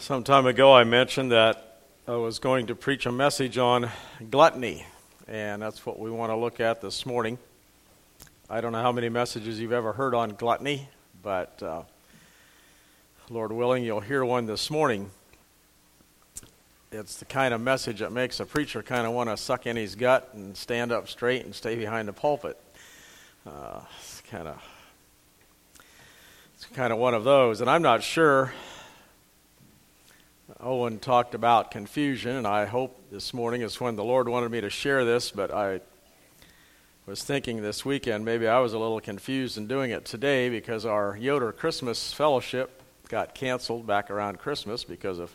Some time ago, I mentioned that I was going to preach a message on gluttony, and that's what we want to look at this morning. I don't know how many messages you've ever heard on gluttony, but uh, Lord willing, you'll hear one this morning. It's the kind of message that makes a preacher kind of want to suck in his gut and stand up straight and stay behind the pulpit. Uh, it's kind of it's kind of one of those, and I'm not sure Owen talked about confusion, and I hope this morning is when the Lord wanted me to share this, but I was thinking this weekend maybe I was a little confused in doing it today because our Yoder Christmas fellowship got canceled back around Christmas because of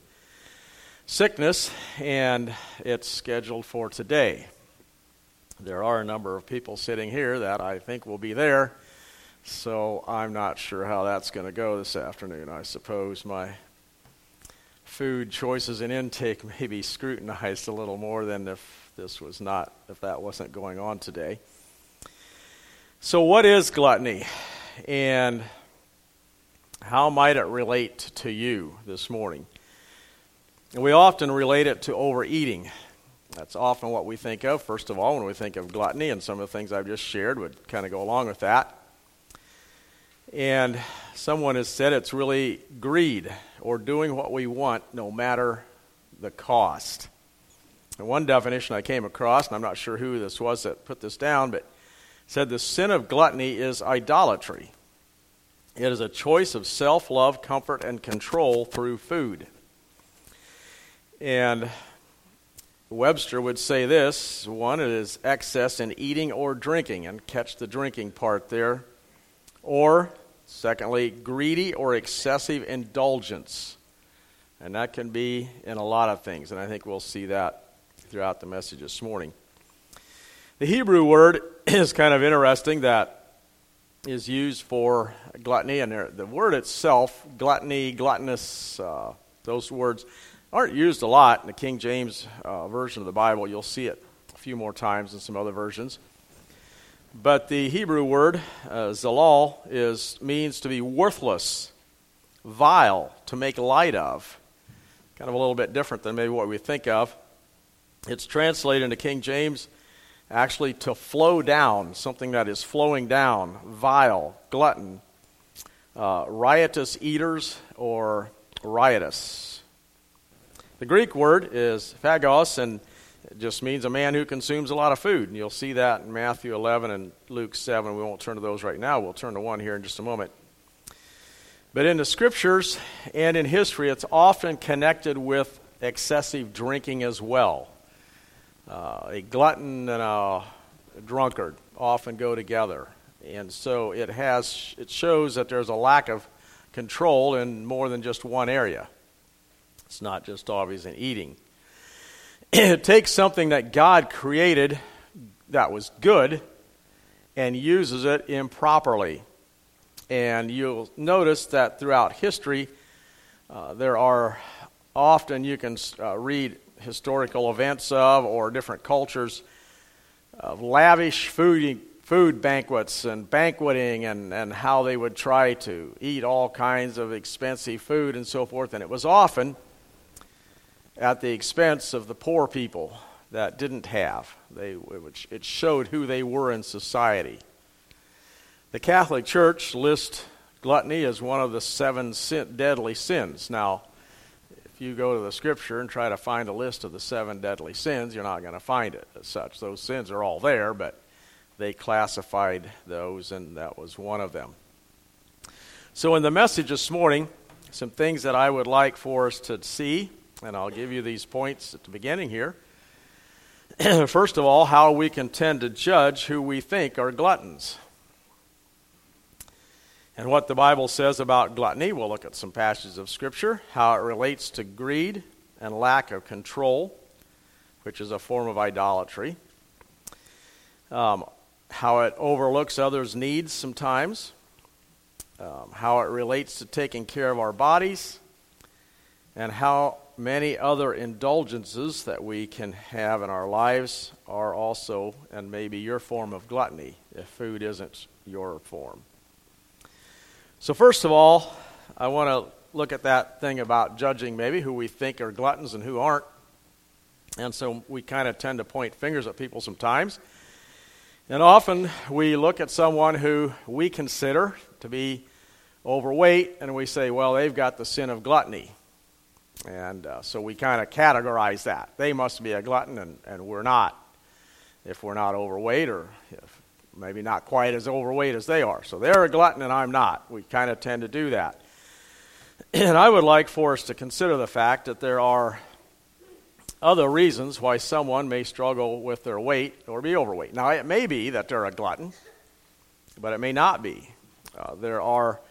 sickness, and it's scheduled for today. There are a number of people sitting here that I think will be there, so I'm not sure how that's going to go this afternoon. I suppose my food choices and intake may be scrutinized a little more than if this was not, if that wasn't going on today. So, what is gluttony? And how might it relate to you this morning? we often relate it to overeating. That's often what we think of, first of all, when we think of gluttony, and some of the things I've just shared would kind of go along with that. And someone has said it's really greed or doing what we want no matter the cost. And one definition I came across, and I'm not sure who this was that put this down, but said the sin of gluttony is idolatry. It is a choice of self love, comfort, and control through food. And Webster would say this one, it is excess in eating or drinking, and catch the drinking part there. Or Secondly, greedy or excessive indulgence. And that can be in a lot of things, and I think we'll see that throughout the message this morning. The Hebrew word is kind of interesting that is used for gluttony, and the word itself, gluttony, gluttonous, uh, those words aren't used a lot in the King James uh, version of the Bible. You'll see it a few more times in some other versions. But the Hebrew word, uh, zalal, is, means to be worthless, vile, to make light of. Kind of a little bit different than maybe what we think of. It's translated into King James actually to flow down, something that is flowing down, vile, glutton, uh, riotous eaters, or riotous. The Greek word is phagos, and it just means a man who consumes a lot of food. And you'll see that in Matthew 11 and Luke 7. We won't turn to those right now. We'll turn to one here in just a moment. But in the scriptures and in history, it's often connected with excessive drinking as well. Uh, a glutton and a drunkard often go together. And so it has it shows that there's a lack of control in more than just one area. It's not just obvious in eating. it takes something that God created that was good and uses it improperly. And you'll notice that throughout history, uh, there are often you can uh, read historical events of or different cultures of lavish food, food banquets and banqueting and, and how they would try to eat all kinds of expensive food and so forth. And it was often at the expense of the poor people that didn't have. They, it showed who they were in society. The Catholic Church lists gluttony as one of the seven sin, deadly sins. Now, if you go to the scripture and try to find a list of the seven deadly sins, you're not going to find it as such. Those sins are all there, but they classified those, and that was one of them. So, in the message this morning, some things that I would like for us to see and I'll give you these points at the beginning here. First of all, how we can tend to judge who we think are gluttons. And what the Bible says about gluttony, we'll look at some passages of Scripture, how it relates to greed and lack of control, which is a form of idolatry, um, how it overlooks others' needs sometimes, um, how it relates to taking care of our bodies, and how many other indulgences that we can have in our lives are also, and maybe your form of gluttony, if food isn't your form. So, first of all, I want to look at that thing about judging maybe who we think are gluttons and who aren't. And so we kind of tend to point fingers at people sometimes. And often we look at someone who we consider to be overweight and we say, well, they've got the sin of gluttony. And uh, so we kind of categorize that. They must be a glutton and, and we're not, if we're not overweight or maybe not quite as overweight as they are. So they're a glutton and I'm not. We kind of tend to do that. And I would like for us to consider the fact that there are other reasons why someone may struggle with their weight or be overweight. Now, it may be that they're a glutton, but it may not be. Uh, there are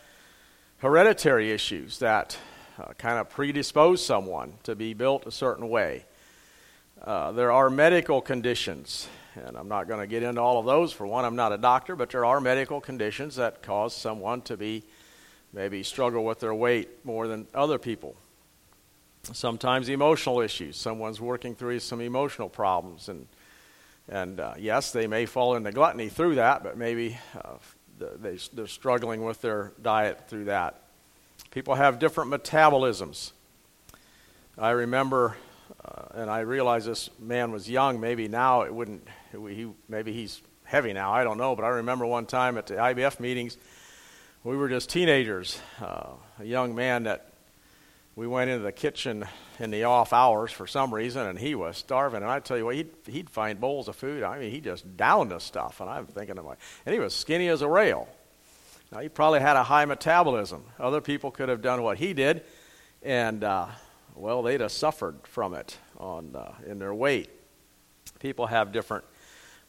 hereditary issues that uh, kind of predispose someone to be built a certain way. Uh, there are medical conditions, and I'm not going to get into all of those. For one, I'm not a doctor, but there are medical conditions that cause someone to be maybe struggle with their weight more than other people. Sometimes emotional issues. Someone's working through some emotional problems, and and uh, yes, they may fall into gluttony through that, but maybe uh, they, they're struggling with their diet through that. People have different metabolisms. I remember, uh, and I realize this man was young. Maybe now it wouldn't. He, maybe he's heavy now. I don't know. But I remember one time at the IBF meetings, we were just teenagers. Uh, a young man that we went into the kitchen in the off hours for some reason, and he was starving. And I tell you what, he'd, he'd find bowls of food. I mean, he just downed the stuff. And I'm thinking, of my, and he was skinny as a rail. Now, he probably had a high metabolism. Other people could have done what he did, and, uh, well, they'd have suffered from it on, uh, in their weight. People have different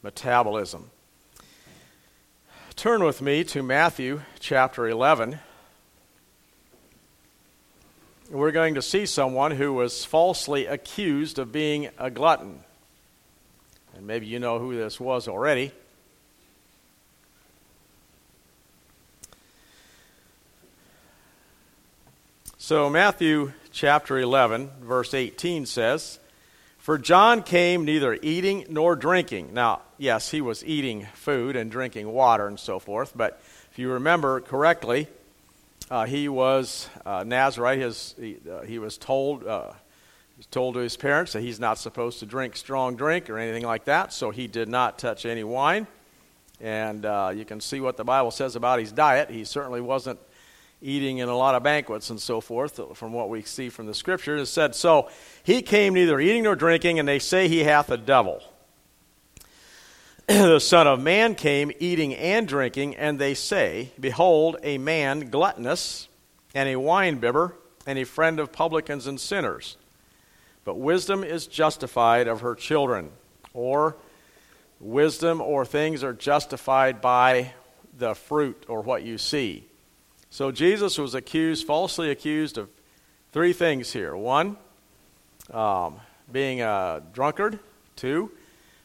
metabolism. Turn with me to Matthew chapter 11. We're going to see someone who was falsely accused of being a glutton. And maybe you know who this was already. So, Matthew chapter 11, verse 18 says, For John came neither eating nor drinking. Now, yes, he was eating food and drinking water and so forth, but if you remember correctly, uh, he was uh, Nazarite. His, he, uh, he was told, uh, told to his parents that he's not supposed to drink strong drink or anything like that, so he did not touch any wine. And uh, you can see what the Bible says about his diet. He certainly wasn't eating in a lot of banquets and so forth, uh, from what we see from the scripture. It said, So he came neither eating nor drinking, and they say he hath a devil. the Son of Man came eating and drinking, and they say, Behold, a man gluttonous, and a winebibber, and a friend of publicans and sinners. But wisdom is justified of her children. Or wisdom or things are justified by the fruit or what you see. So Jesus was accused, falsely accused of three things here. One, um, being a drunkard. Two,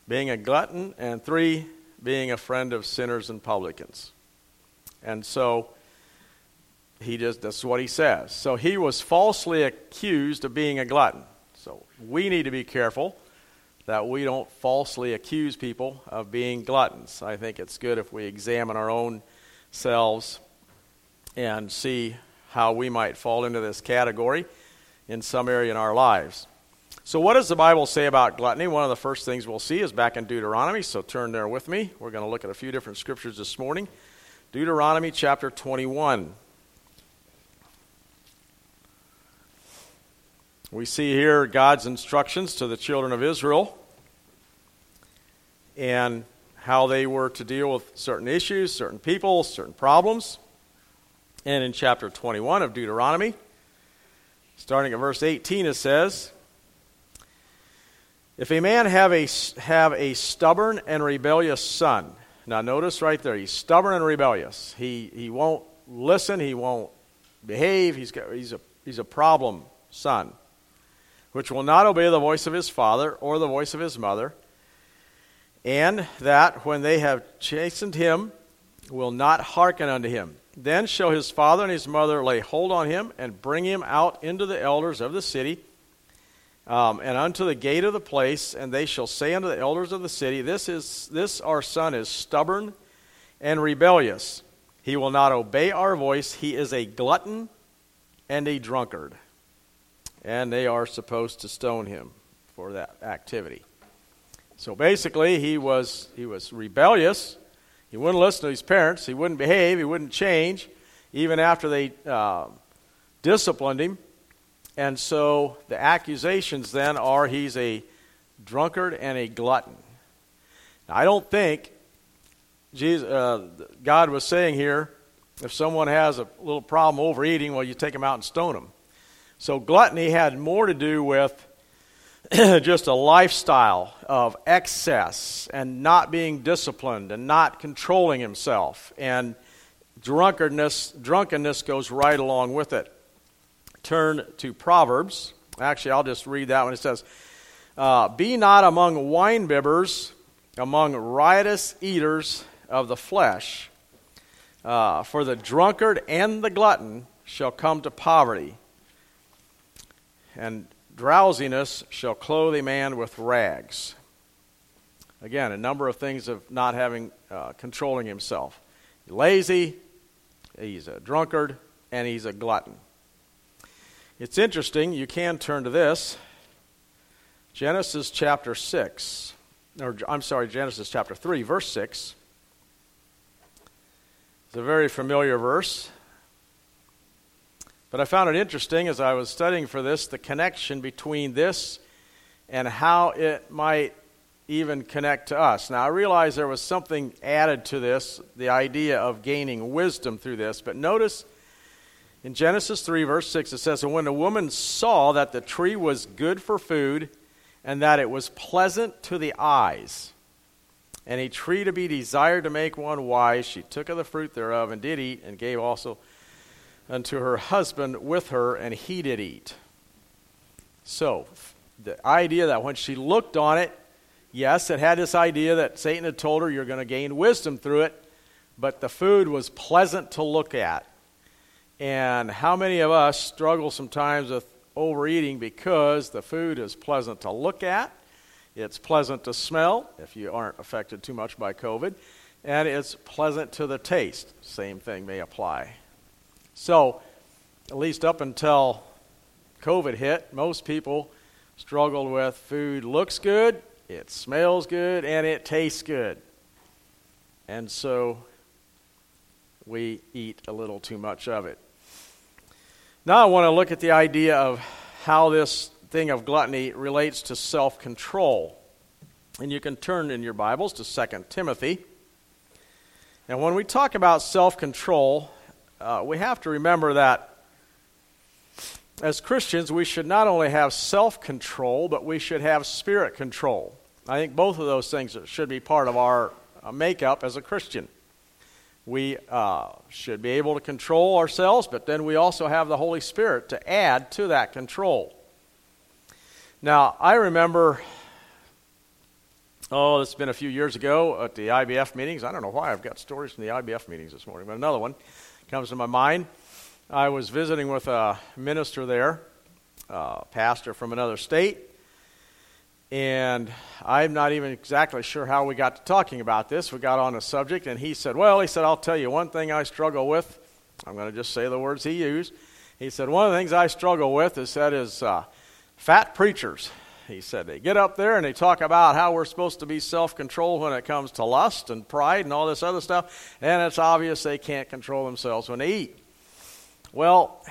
being a glutton. And three, being a friend of sinners and publicans. And so he just that's what he says. So he was falsely accused of being a glutton. So we need to be careful that we don't falsely accuse people of being gluttons. I think it's good if we examine our own selves and see how we might fall into this category in some area in our lives. So, what does the Bible say about gluttony? One of the first things we'll see is back in Deuteronomy, so turn there with me. We're going to look at a few different scriptures this morning. Deuteronomy chapter 21. We see here God's instructions to the children of Israel and how they were to deal with certain issues, certain people, certain problems. And in chapter 21 of Deuteronomy, starting at verse 18, it says, If a man have a, have a stubborn and rebellious son, now notice right there, he's stubborn and rebellious. He, he won't listen, he won't behave, he's, got, he's, a, he's a problem son, which will not obey the voice of his father or the voice of his mother, and that when they have chastened him, will not hearken unto him. Then shall his father and his mother lay hold on him and bring him out into the elders of the city um, and unto the gate of the place, and they shall say unto the elders of the city, This is this our son is stubborn and rebellious. He will not obey our voice. He is a glutton and a drunkard. And they are supposed to stone him for that activity. So basically, he was, he was rebellious. He wouldn't listen to his parents. He wouldn't behave. He wouldn't change, even after they uh, disciplined him. And so the accusations then are he's a drunkard and a glutton. Now, I don't think Jesus, uh, God was saying here if someone has a little problem overeating, well, you take them out and stone them. So gluttony had more to do with just a lifestyle of excess and not being disciplined and not controlling himself. And drunkenness, drunkenness goes right along with it. Turn to Proverbs. Actually, I'll just read that one. It says, uh, Be not among winebibbers, among riotous eaters of the flesh, uh, for the drunkard and the glutton shall come to poverty, and drowsiness shall clothe a man with rags. Again, a number of things of not having uh, controlling himself. He's lazy, he's a drunkard, and he's a glutton. It's interesting, you can turn to this. Genesis chapter 6, or I'm sorry, Genesis chapter 3, verse 6. It's a very familiar verse. But I found it interesting as I was studying for this the connection between this and how it might even connect to us. Now, I realize there was something added to this, the idea of gaining wisdom through this, but notice in Genesis 3, verse 6, it says, And when the woman saw that the tree was good for food, and that it was pleasant to the eyes, and a tree to be desired to make one wise. She took of the fruit thereof and did eat, and gave also unto her husband with her, and he did eat. So, the idea that when she looked on it, yes, it had this idea that Satan had told her you're going to gain wisdom through it, but the food was pleasant to look at. And how many of us struggle sometimes with overeating because the food is pleasant to look at? It's pleasant to smell if you aren't affected too much by COVID, and it's pleasant to the taste. Same thing may apply. So, at least up until COVID hit, most people struggled with food looks good, it smells good, and it tastes good. And so we eat a little too much of it. Now I want to look at the idea of how this thing of gluttony relates to self control. And you can turn in your Bibles to 2 Timothy. And when we talk about self control, uh, we have to remember that as Christians, we should not only have self control, but we should have spirit control. I think both of those things should be part of our uh, makeup as a Christian. We uh, should be able to control ourselves, but then we also have the Holy Spirit to add to that control. Now, I remember, oh, it's been a few years ago at the IBF meetings. I don't know why I've got stories from the IBF meetings this morning, but another one comes to my mind. I was visiting with a minister there, a pastor from another state, and I'm not even exactly sure how we got to talking about this. We got on a subject, and he said, Well, he said, I'll tell you one thing I struggle with. I'm going to just say the words he used. He said, One of the things I struggle with is that is uh, fat preachers. He said they get up there and they talk about how we're supposed to be self controlled when it comes to lust and pride and all this other stuff, and it's obvious they can't control themselves when they eat. Well,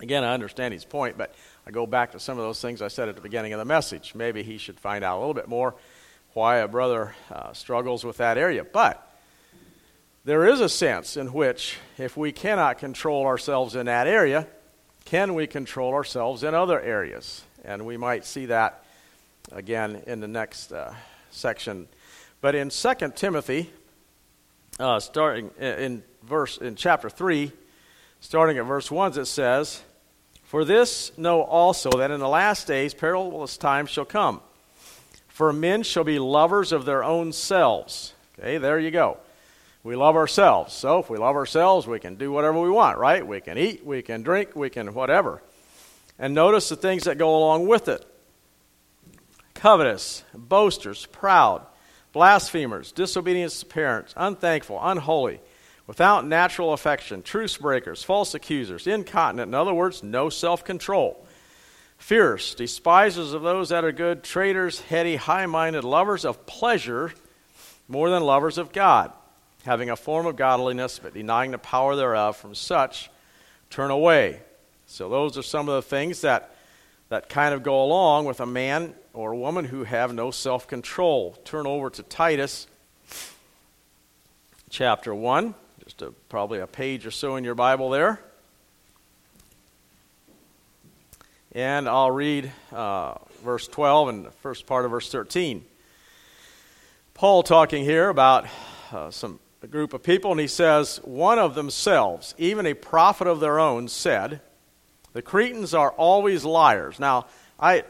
again, I understand his point, but I go back to some of those things I said at the beginning of the message. Maybe he should find out a little bit more why a brother uh, struggles with that area. But there is a sense in which, if we cannot control ourselves in that area, can we control ourselves in other areas? And we might see that again in the next uh, section. But in 2 Timothy, uh, starting in verse in chapter 3, starting at verse 1, it says, For this know also that in the last days perilous times shall come. For men shall be lovers of their own selves. Okay, there you go. We love ourselves. So if we love ourselves, we can do whatever we want, right? We can eat, we can drink, we can whatever. And notice the things that go along with it covetous, boasters, proud, blasphemers, disobedient to parents, unthankful, unholy, without natural affection, truce breakers, false accusers, incontinent, in other words, no self control, fierce, despisers of those that are good, traitors, heady, high minded, lovers of pleasure more than lovers of God, having a form of godliness, but denying the power thereof. From such, turn away. So, those are some of the things that, that kind of go along with a man or a woman who have no self control. Turn over to Titus chapter 1 just a, probably a page or so in your Bible there. And I'll read uh, verse 12 and the first part of verse 13. Paul talking here about uh, some a group of people, and he says, One of themselves, even a prophet of their own, said, The Cretans are always liars. Now, I,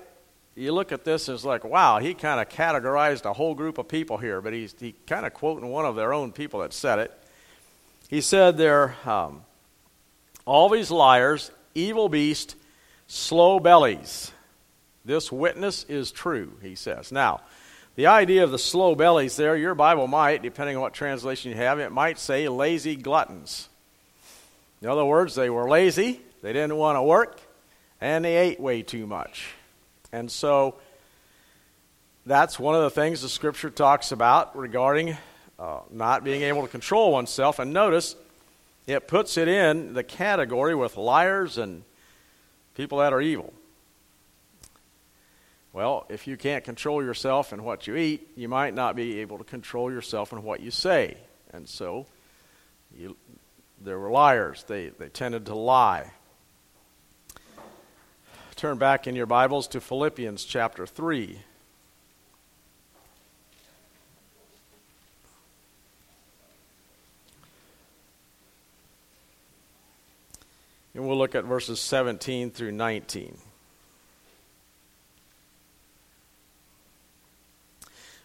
you look at this and it's like, wow, he kind of categorized a whole group of people here, but he's he kind of quoting one of their own people that said it. He said they're um, always liars, evil beast, slow bellies. This witness is true, he says. Now, the idea of the slow bellies there, your Bible might, depending on what translation you have, it might say lazy gluttons. In other words, they were lazy, they didn't want to work, and they ate way too much. And so that's one of the things the scripture talks about regarding uh, not being able to control oneself. And notice, it puts it in the category with liars and people that are evil. Well, if you can't control yourself in what you eat, you might not be able to control yourself in what you say. And so, you, there were liars. They, they tended to lie. Turn back in your Bibles to Philippians chapter 3. And we'll look at verses 17 through 19.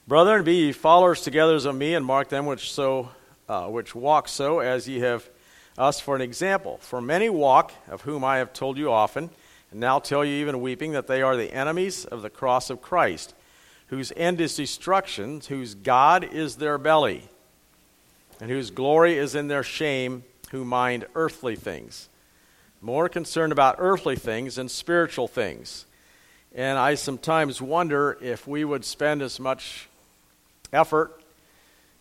Brethren, be ye followers together of me, and mark them which so uh, which walk so as ye have us for an example. For many walk, of whom I have told you often, and now tell you even weeping, that they are the enemies of the cross of Christ, whose end is destruction, whose God is their belly, and whose glory is in their shame, who mind earthly things more concerned about earthly things than spiritual things. And I sometimes wonder if we would spend as much effort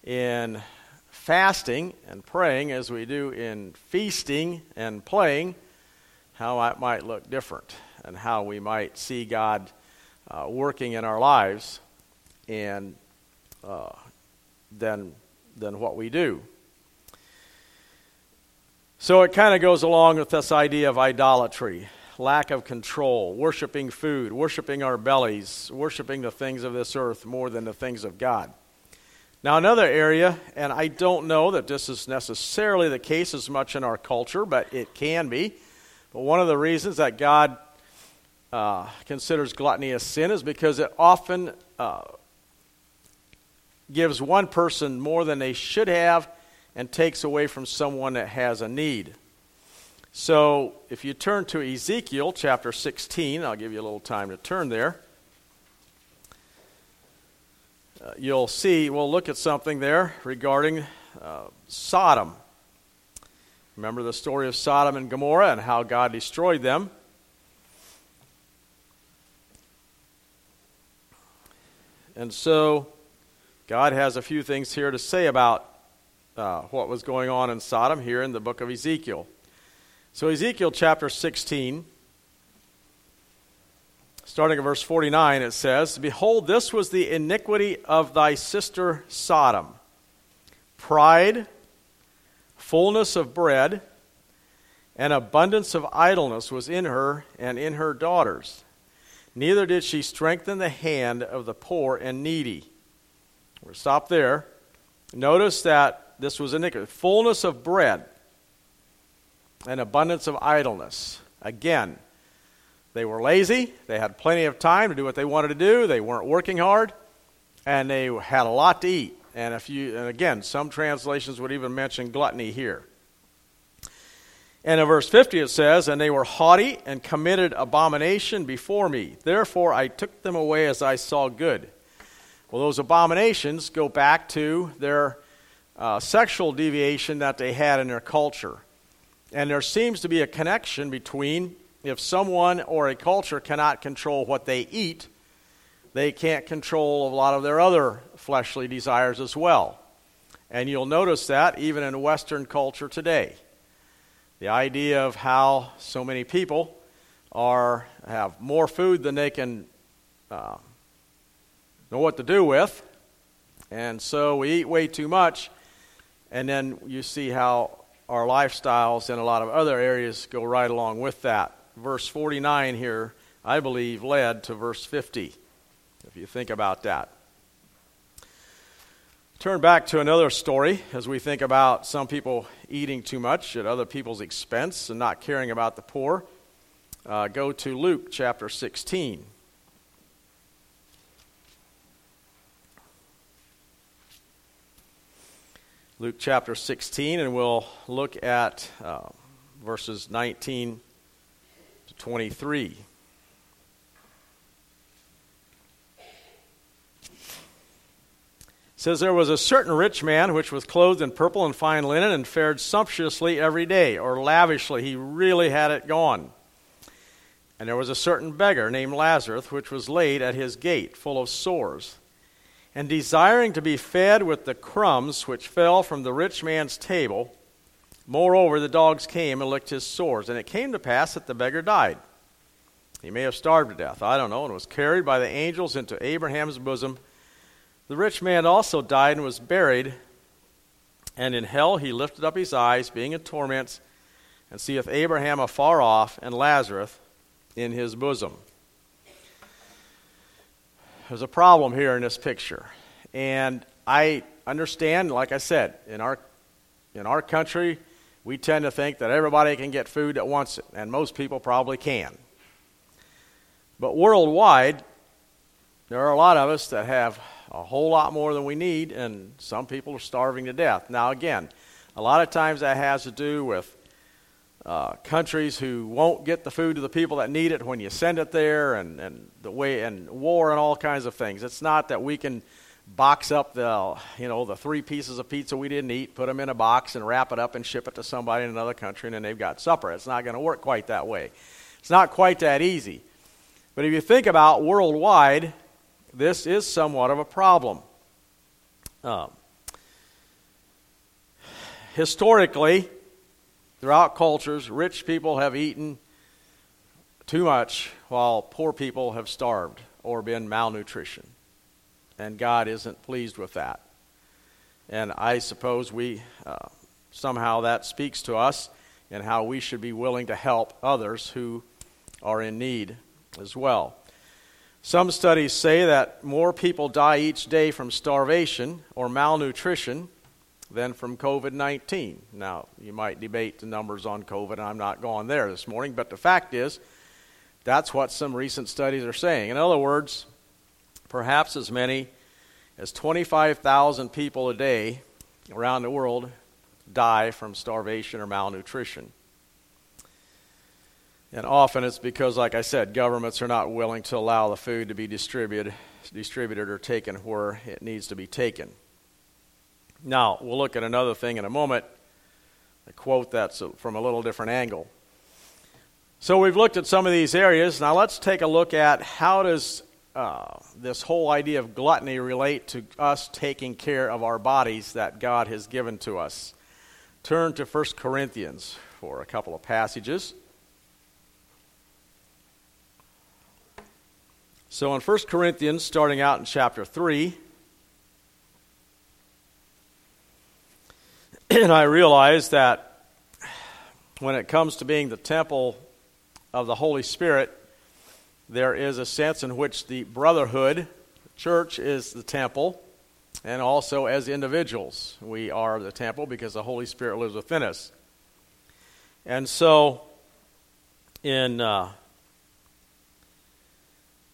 in fasting and praying as we do in feasting and playing, how it might look different and how we might see God uh, working in our lives and uh, than, than what we do. So it kind of goes along with this idea of idolatry, lack of control, worshiping food, worshiping our bellies, worshiping the things of this earth more than the things of God. Now, another area, and I don't know that this is necessarily the case as much in our culture, but it can be. But one of the reasons that God uh, considers gluttony a sin is because it often uh, gives one person more than they should have and takes away from someone that has a need. So, if you turn to Ezekiel chapter 16, I'll give you a little time to turn there. Uh, you'll see, we'll look at something there regarding uh, Sodom. Remember the story of Sodom and Gomorrah and how God destroyed them. And so, God has a few things here to say about uh, what was going on in Sodom here in the book of Ezekiel. So, Ezekiel chapter 16, starting at verse 49, it says, Behold, this was the iniquity of thy sister Sodom pride, fullness of bread, and abundance of idleness was in her and in her daughters. Neither did she strengthen the hand of the poor and needy. We'll stop there. Notice that this was iniquity. Fullness of bread and abundance of idleness. Again, they were lazy. They had plenty of time to do what they wanted to do. They weren't working hard, and they had a lot to eat. And if you, and again, some translations would even mention gluttony here. And in verse 50 it says, And they were haughty and committed abomination before me. Therefore I took them away as I saw good. Well, those abominations go back to their uh, sexual deviation that they had in their culture. And there seems to be a connection between if someone or a culture cannot control what they eat, they can't control a lot of their other fleshly desires as well. And you'll notice that even in Western culture today. The idea of how so many people are have more food than they can uh, know what to do with, and so we eat way too much, and then you see how our lifestyles and a lot of other areas go right along with that. Verse 49 here, I believe, led to verse 50, if you think about that. Turn back to another story as we think about some people eating too much at other people's expense and not caring about the poor. Uh, go to Luke chapter 16. Luke chapter 16, and we'll look at uh, verses 19 to 23. Says there was a certain rich man which was clothed in purple and fine linen and fared sumptuously every day or lavishly. He really had it going and there was a certain beggar named lazarus which was laid at his gate full of sores and desiring to be fed with the crumbs which fell from the rich man's table moreover the dogs came and licked his sores. And it came to pass that the beggar died. He may have starved to death i don't know and was carried by the angels into abraham's bosom the rich man also died and was buried, and in hell he lifted up his eyes, being in torments, and seeth Abraham afar off, and Lazarus in his bosom. There's a problem here in this picture. And I understand, like I said, in our, in our country, we tend to think that everybody can get food that wants it, and most people probably can. But worldwide, there are a lot of us that have a whole lot more than we need, and some people are starving to death. Now, again, a lot of times that has to do with uh, countries who won't get the food to the people that need it when you send it there, and, and the way and war and all kinds of things. It's not that we can box up the you know the three pieces of pizza we didn't eat, put them in a box, and wrap it up and ship it to somebody in another country, and then they've got supper. It's not going to work quite that way. It's not quite that easy. But if you think about worldwide, this is somewhat of a problem. Um, historically, throughout cultures, rich people have eaten too much while poor people have starved or been malnutrition. And God isn't pleased with that. And I suppose we uh, somehow that speaks to us and how we should be willing to help others who are in need as well. Some studies say that more people die each day from starvation or malnutrition than from COVID 19. Now, you might debate the numbers on COVID, and I'm not going there this morning, but the fact is, that's what some recent studies are saying. In other words, perhaps as many as 25,000 people a day around the world die from starvation or malnutrition. And often it's because, like I said, governments are not willing to allow the food to be distributed, distributed or taken where it needs to be taken. Now, we'll look at another thing in a moment, I quote that from a little different angle. So we've looked at some of these areas. Now let's take a look at how does uh, this whole idea of gluttony relate to us taking care of our bodies that God has given to us. Turn to 1 Corinthians for a couple of passages. So in 1 Corinthians, starting out in chapter 3, and I realize that when it comes to being the temple of the Holy Spirit, there is a sense in which the brotherhood, church, is the temple, and also as individuals, we are the temple because the Holy Spirit lives within us. And so, in uh,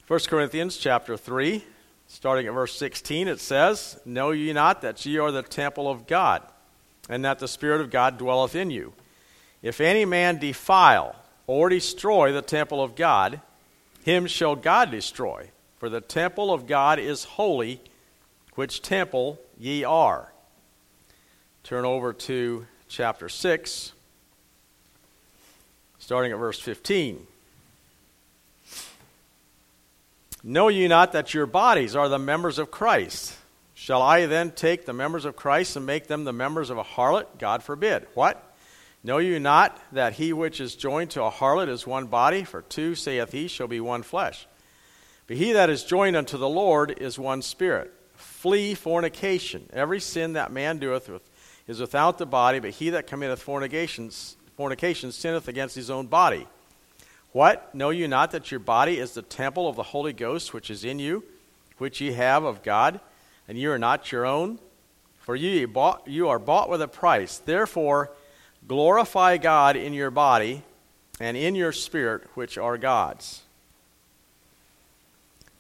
1 Corinthians chapter 3, starting at verse 16, it says, Know ye not that ye are the temple of God, and that the Spirit of God dwelleth in you? If any man defile or destroy the temple of God, him shall God destroy. For the temple of God is holy, which temple ye are. turn over to chapter 6, starting at verse 15. Know ye not that your bodies are the members of Christ? Shall I then take the members of Christ and make them the members of a harlot? God forbid. What? Know you not that he which is joined to a harlot is one body? For two, saith he, shall be one flesh. But he that is joined unto the Lord is one spirit. Flee fornication. Every sin that man doeth with, is without the body, but he that committeth fornication, fornication sinneth against his own body. What? Know you not that your body is the temple of the Holy Ghost which is in you, which ye have of God, and ye are not your own? For ye, bought, you are bought with a price. Therefore, glorify God in your body and in your spirit, which are God's.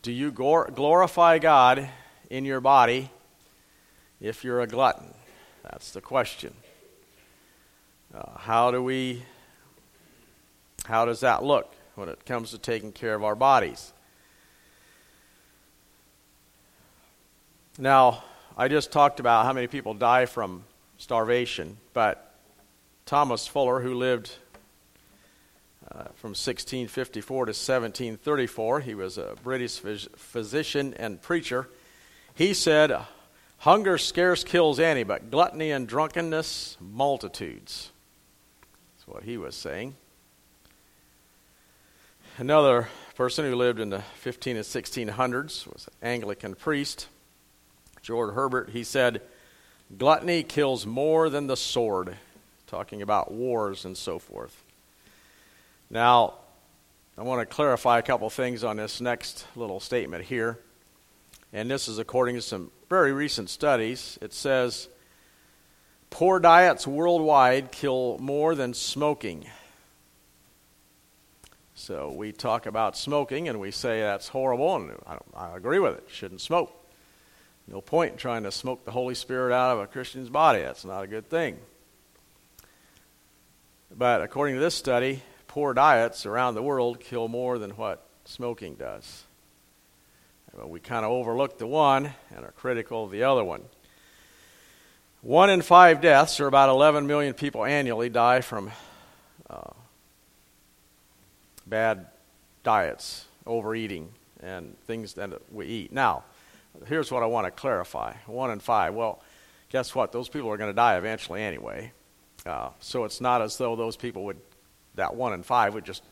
Do you glorify God in your body if you're a glutton? That's the question. Uh, how do we how does that look when it comes to taking care of our bodies? Now, I just talked about how many people die from starvation, but Thomas Fuller, who lived uh, from 1654 to 1734, he was a British phys- physician and preacher. He said, Hunger scarce kills any, but gluttony and drunkenness, multitudes. That's what he was saying. Another person who lived in the 15 and 1600s was an Anglican priest, George Herbert. He said, Gluttony kills more than the sword, talking about wars and so forth. Now, I want to clarify a couple things on this next little statement here. And this is according to some very recent studies. It says, Poor diets worldwide kill more than smoking. So we talk about smoking and we say that's horrible, and I, I agree with it. Shouldn't smoke. No point in trying to smoke the Holy Spirit out of a Christian's body. That's not a good thing. But according to this study, poor diets around the world kill more than what smoking does. But we kind of overlook the one and are critical of the other one. One in five deaths, or about 11 million people annually, die from uh, bad diets, overeating, and things that we eat. Now, here's what I want to clarify one in five. Well, guess what? Those people are going to die eventually anyway. Uh, so it's not as though those people would, that one in five would just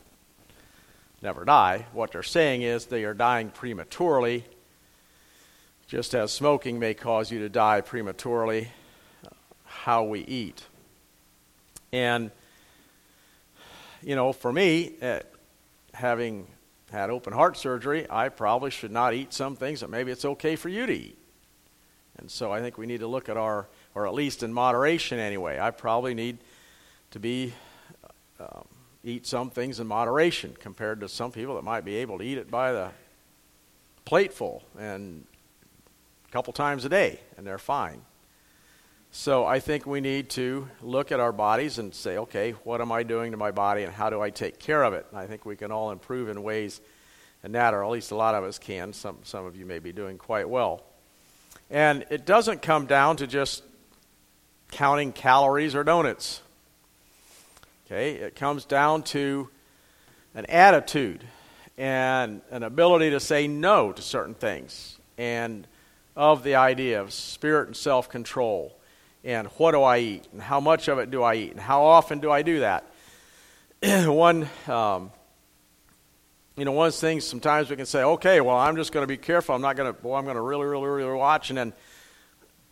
never die. What they're saying is they are dying prematurely, just as smoking may cause you to die prematurely, how we eat. And, you know, for me, uh, having had open heart surgery, I probably should not eat some things that maybe it's okay for you to eat. And so I think we need to look at our, or at least in moderation anyway. I probably need to be, um, eat some things in moderation compared to some people that might be able to eat it by the plateful and a couple times a day, and they're fine. So I think we need to look at our bodies and say, okay, what am I doing to my body and how do I take care of it? And I think we can all improve in ways and that, or at least a lot of us can. Some, some of you may be doing quite well. And it doesn't come down to just counting calories or donuts. Okay, it comes down to an attitude and an ability to say no to certain things and of the idea of spirit and self control and what do I eat, and how much of it do I eat, and how often do I do that. one, um, you know, one of the things sometimes we can say, okay, well, I'm just going to be careful. I'm not going to, well, I'm going to really, really, really watch, and then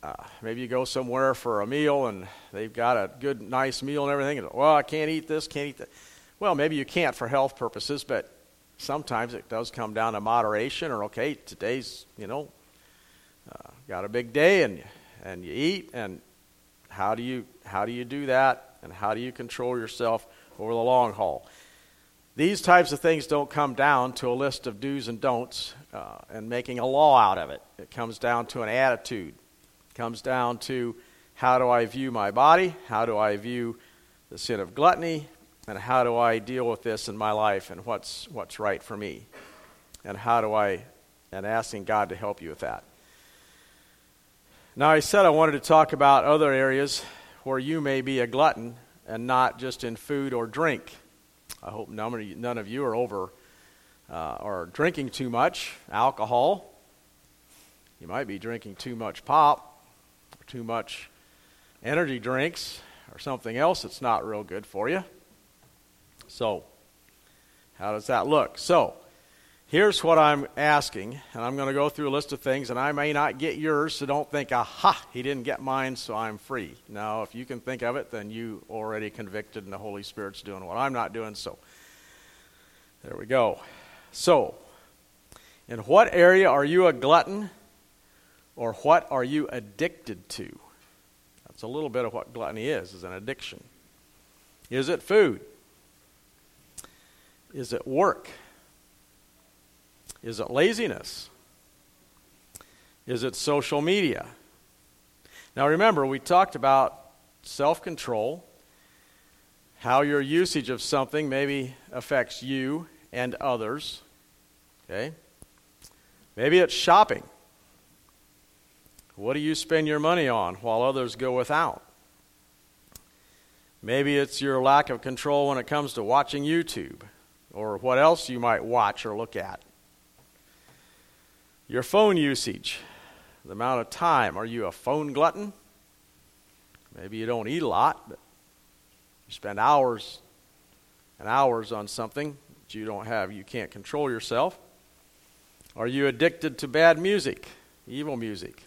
uh, maybe you go somewhere for a meal and they've got a good, nice meal and everything. And, well, I can't eat this, can't eat that. Well, maybe you can't for health purposes, but sometimes it does come down to moderation or, okay, today's, you know, uh, got a big day and, and you eat and how do you how do you do that? And how do you control yourself over the long haul? These types of things don't come down to a list of do's and don'ts uh, and making a law out of it. It comes down to an attitude. It comes down to how do i view my body? How do i view the sin of gluttony? And how do i deal with this in my life and what's what's right for me? And how do i and asking god to help you with that Now, I said I wanted to talk about other areas where you may be a glutton and not just in food or drink. I hope none of you are over uh, or drinking too much alcohol. You might be drinking too much pop or too much energy drinks or something else that's not real good for you. So, how does that look? So, Here's what I'm asking, and I'm going to go through a list of things, and I may not get yours, so don't think, aha, he didn't get mine, so I'm free. Now, if you can think of it, then you already convicted, and the Holy Spirit's doing what I'm not doing, so there we go. So, in what area are you a glutton, or what are you addicted to? That's a little bit of what gluttony is, is an addiction. Is it food? Is it work? Is it laziness? Is it social media? Now remember, we talked about self control, how your usage of something maybe affects you and others. Okay? Maybe it's shopping. What do you spend your money on while others go without? Maybe it's your lack of control when it comes to watching YouTube or what else you might watch or look at. Your phone usage, the amount of time. Are you a phone glutton? Maybe you don't eat a lot, but you spend hours and hours on something that you don't have, you can't control yourself. Are you addicted to bad music, evil music?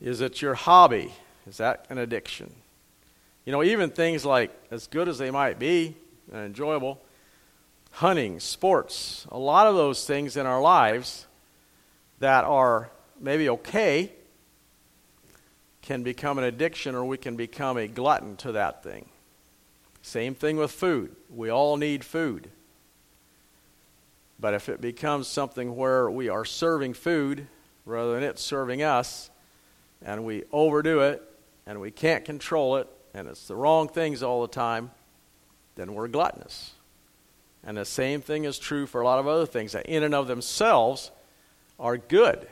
Is it your hobby? Is that an addiction? You know, even things like, as good as they might be and enjoyable, hunting, sports, a lot of those things in our lives that are maybe okay can become an addiction or we can become a glutton to that thing. Same thing with food. We all need food. But if it becomes something where we are serving food rather than it serving us, and we overdo it, and we can't control it, and it's the wrong things all the time, then we're gluttonous. And the same thing is true for a lot of other things that, in and of themselves, are good.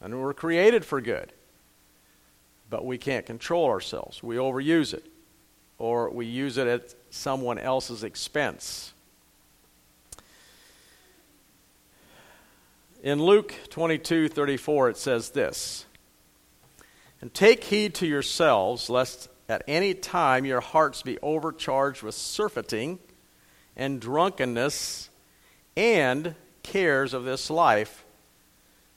And we're created for good. But we can't control ourselves. We overuse it, or we use it at someone else's expense. In Luke 22 34, it says this And take heed to yourselves, lest at any time your hearts be overcharged with surfeiting and drunkenness and cares of this life,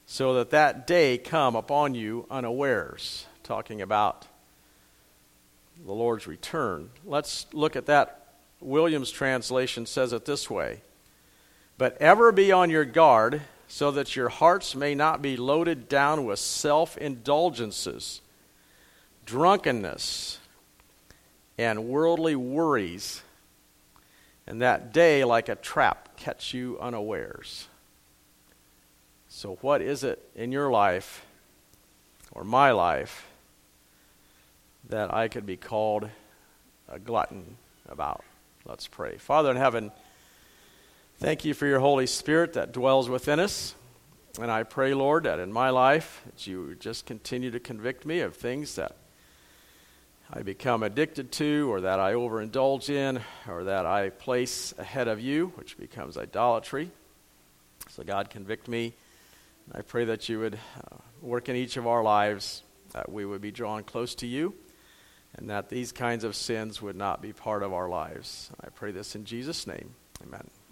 so that that day come upon you unawares. Talking about the Lord's return. Let's look at that. Williams translation says it this way But ever be on your guard, so that your hearts may not be loaded down with self indulgences, drunkenness, and worldly worries and that day, like a trap, catch you unawares. So, what is it in your life or my life that I could be called a glutton about? Let's pray. Father in heaven, thank you for your Holy Spirit that dwells within us. And I pray, Lord, that in my life, that you just continue to convict me of things that I become addicted to, or that I overindulge in, or that I place ahead of you, which becomes idolatry. So, God, convict me. I pray that you would uh, work in each of our lives, that we would be drawn close to you, and that these kinds of sins would not be part of our lives. I pray this in Jesus' name. Amen.